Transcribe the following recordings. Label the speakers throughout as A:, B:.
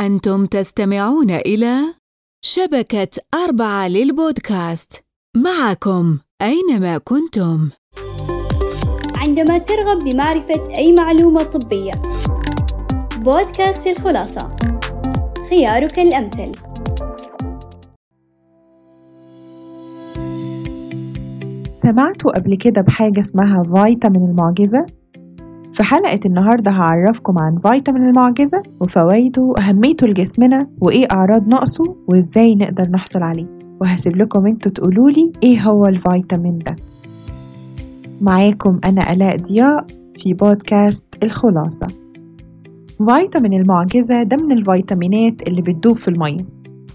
A: أنتم تستمعون إلى شبكة أربعة للبودكاست معكم أينما كنتم.
B: عندما ترغب بمعرفة أي معلومة طبية بودكاست الخلاصة خيارك الأمثل
C: سمعتوا قبل كده بحاجة اسمها فيتامين المعجزة؟ في حلقة النهاردة هعرفكم عن فيتامين المعجزة وفوائده وأهميته لجسمنا وإيه أعراض نقصه وإزاي نقدر نحصل عليه. وهسيب لكم أنتوا تقولولي إيه هو الفيتامين ده. معاكم أنا ألاء ضياء في بودكاست الخلاصة. فيتامين المعجزة ده من الفيتامينات اللي بتدوب في المية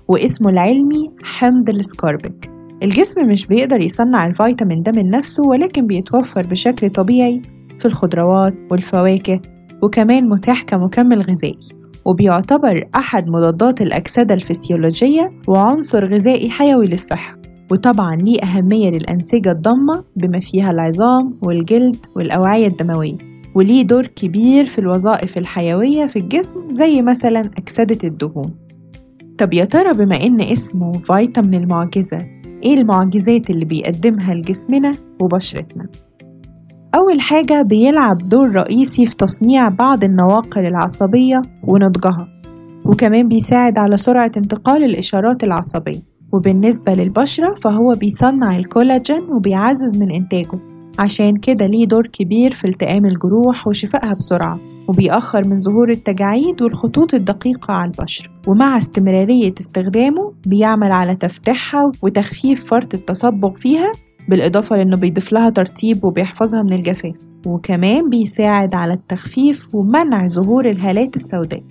C: واسمه العلمي حمض السكاربيك الجسم مش بيقدر يصنع الفيتامين ده من نفسه ولكن بيتوفر بشكل طبيعي في الخضروات والفواكه وكمان متاح كمكمل غذائي. وبيعتبر أحد مضادات الأكسدة الفسيولوجية وعنصر غذائي حيوي للصحة. وطبعا ليه أهمية للأنسجة الضامة بما فيها العظام والجلد والأوعية الدموية. وليه دور كبير في الوظائف الحيوية في الجسم زي مثلا أكسدة الدهون. طب يا ترى بما إن اسمه فيتامين المعجزة إيه المعجزات اللي بيقدمها لجسمنا وبشرتنا؟ أول حاجة بيلعب دور رئيسي في تصنيع بعض النواقل العصبية ونضجها وكمان بيساعد على سرعة انتقال الإشارات العصبية. وبالنسبة للبشرة فهو بيصنع الكولاجين وبيعزز من إنتاجه. عشان كده ليه دور كبير في التئام الجروح وشفائها بسرعة وبيأخر من ظهور التجاعيد والخطوط الدقيقة على البشرة ومع استمرارية استخدامه بيعمل على تفتيحها وتخفيف فرط التصبغ فيها بالإضافة لأنه بيضيف لها ترطيب وبيحفظها من الجفاف وكمان بيساعد على التخفيف ومنع ظهور الهالات السوداء.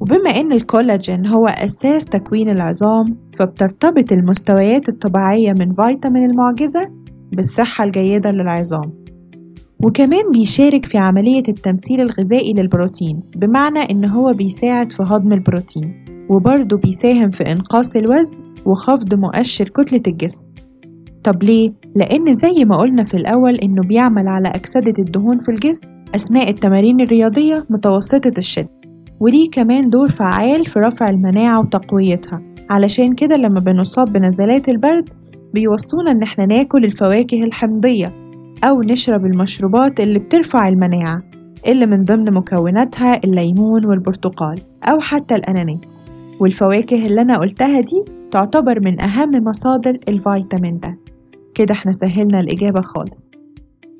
C: وبما إن الكولاجين هو أساس تكوين العظام فبترتبط المستويات الطبيعية من فيتامين المعجزة بالصحة الجيدة للعظام. وكمان بيشارك في عملية التمثيل الغذائي للبروتين بمعنى إن هو بيساعد في هضم البروتين وبرضه بيساهم في إنقاص الوزن وخفض مؤشر كتلة الجسم. طب ليه؟ لأن زي ما قلنا في الأول إنه بيعمل على أكسدة الدهون في الجسم أثناء التمارين الرياضية متوسطة الشدة وليه كمان دور فعال في رفع المناعة وتقويتها. علشان كده لما بنصاب بنزلات البرد بيوصونا إن إحنا ناكل الفواكه الحمضية أو نشرب المشروبات اللي بترفع المناعة اللي من ضمن مكوناتها الليمون والبرتقال أو حتى الأناناس. والفواكه اللي أنا قلتها دي تعتبر من أهم مصادر الفيتامين ده. كده إحنا سهلنا الإجابة خالص.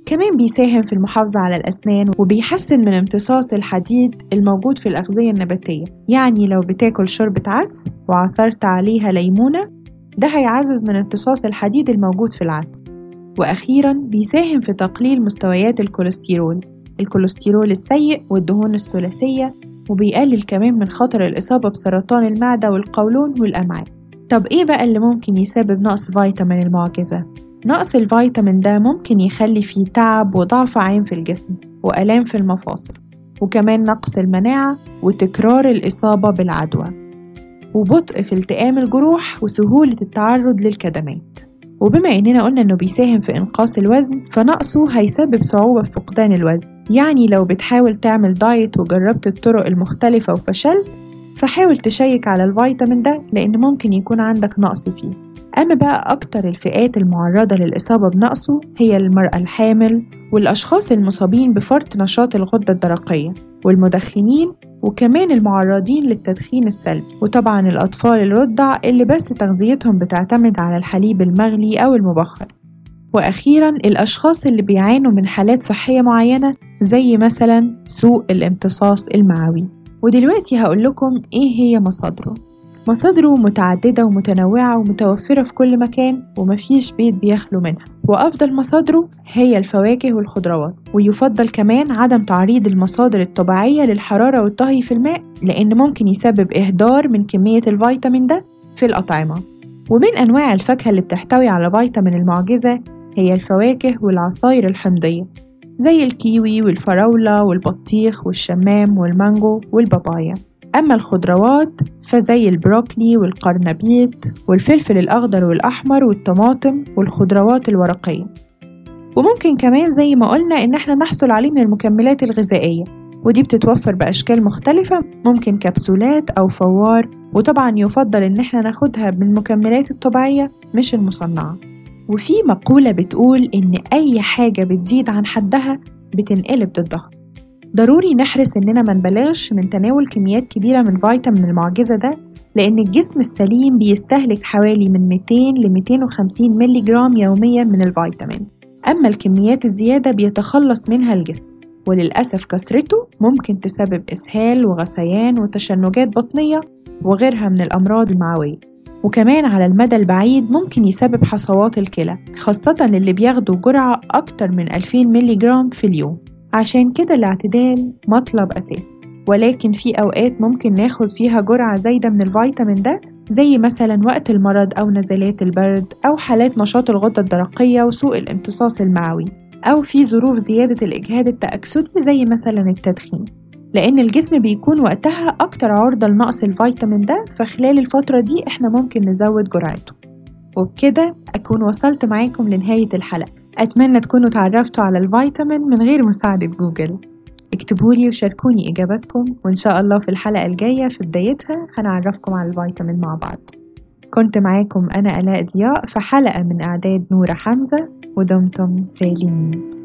C: كمان بيساهم في المحافظة على الأسنان وبيحسن من امتصاص الحديد الموجود في الأغذية النباتية. يعني لو بتاكل شوربة عدس وعصرت عليها ليمونة ده هيعزز من امتصاص الحديد الموجود في العدس. وأخيرا بيساهم في تقليل مستويات الكوليسترول. الكوليسترول السيء والدهون الثلاثية وبيقلل كمان من خطر الإصابة بسرطان المعدة والقولون والأمعاء. طب إيه بقى اللي ممكن يسبب نقص فيتامين المعجزة؟ نقص الفيتامين ده ممكن يخلي فيه تعب وضعف عين في الجسم وآلام في المفاصل وكمان نقص المناعة وتكرار الإصابة بالعدوى وبطء في التئام الجروح وسهولة التعرض للكدمات. وبما إننا قلنا إنه بيساهم في إنقاص الوزن فنقصه هيسبب صعوبة في فقدان الوزن. يعني لو بتحاول تعمل دايت وجربت الطرق المختلفة وفشلت فحاول تشيك على الفيتامين ده لأن ممكن يكون عندك نقص فيه. أما بقى أكتر الفئات المعرضة للإصابة بنقصه هي المرأة الحامل والأشخاص المصابين بفرط نشاط الغدة الدرقية والمدخنين وكمان المعرضين للتدخين السلبي. وطبعا الأطفال الرضع اللي بس تغذيتهم بتعتمد على الحليب المغلي أو المبخر. وأخيرا الأشخاص اللي بيعانوا من حالات صحية معينة زي مثلا سوء الامتصاص المعوي. ودلوقتي هقول لكم إيه هي مصادره. مصادره متعددة ومتنوعة ومتوفرة في كل مكان ومفيش بيت بيخلو منها. وأفضل مصادره هي الفواكه والخضروات. ويفضل كمان عدم تعريض المصادر الطبيعية للحرارة والطهي في الماء لأن ممكن يسبب إهدار من كمية الفيتامين ده في الأطعمة. ومن أنواع الفاكهة اللي بتحتوي على فيتامين المعجزة هي الفواكه والعصاير الحمضية زي الكيوي والفراولة والبطيخ والشمام والمانجو والبابايا. أما الخضروات فزي البروكلي والقرنبيط والفلفل الأخضر والأحمر والطماطم والخضروات الورقية. وممكن كمان زي ما قلنا إن إحنا نحصل عليه من المكملات الغذائية. ودي بتتوفر بأشكال مختلفة ممكن كبسولات أو فوار وطبعا يفضل إن إحنا ناخدها من المكملات الطبيعية مش المصنعة. وفي مقولة بتقول إن أي حاجة بتزيد عن حدها بتنقلب ضدها. ضروري نحرص إننا ما نبالغش من تناول كميات كبيرة من فيتامين المعجزة ده لأن الجسم السليم بيستهلك حوالي من 200 ل 250 ملي جرام يوميا من الفيتامين. أما الكميات الزيادة بيتخلص منها الجسم وللأسف كثرته ممكن تسبب إسهال وغثيان وتشنجات بطنية وغيرها من الأمراض المعوية. وكمان على المدى البعيد ممكن يسبب حصوات الكلى خاصة للي بياخدوا جرعة أكتر من 2000 ملي جرام في اليوم. عشان كده الاعتدال مطلب أساسي. ولكن في أوقات ممكن ناخد فيها جرعة زايدة من الفيتامين ده زي مثلا وقت المرض أو نزلات البرد أو حالات نشاط الغدة الدرقية وسوء الامتصاص المعوي أو في ظروف زيادة الإجهاد التأكسدي زي مثلا التدخين. لأن الجسم بيكون وقتها أكتر عرضة لنقص الفيتامين ده فخلال الفترة دي إحنا ممكن نزود جرعته. وبكده أكون وصلت معاكم لنهاية الحلقة. أتمنى تكونوا تعرفتوا على الفيتامين من غير مساعدة جوجل. اكتبولي وشاركوني إجاباتكم وإن شاء الله في الحلقة الجاية في بدايتها هنعرفكم على الفيتامين مع بعض. كنت معاكم أنا ألاء ضياء في حلقة من إعداد نورة حمزة ودمتم سالمين.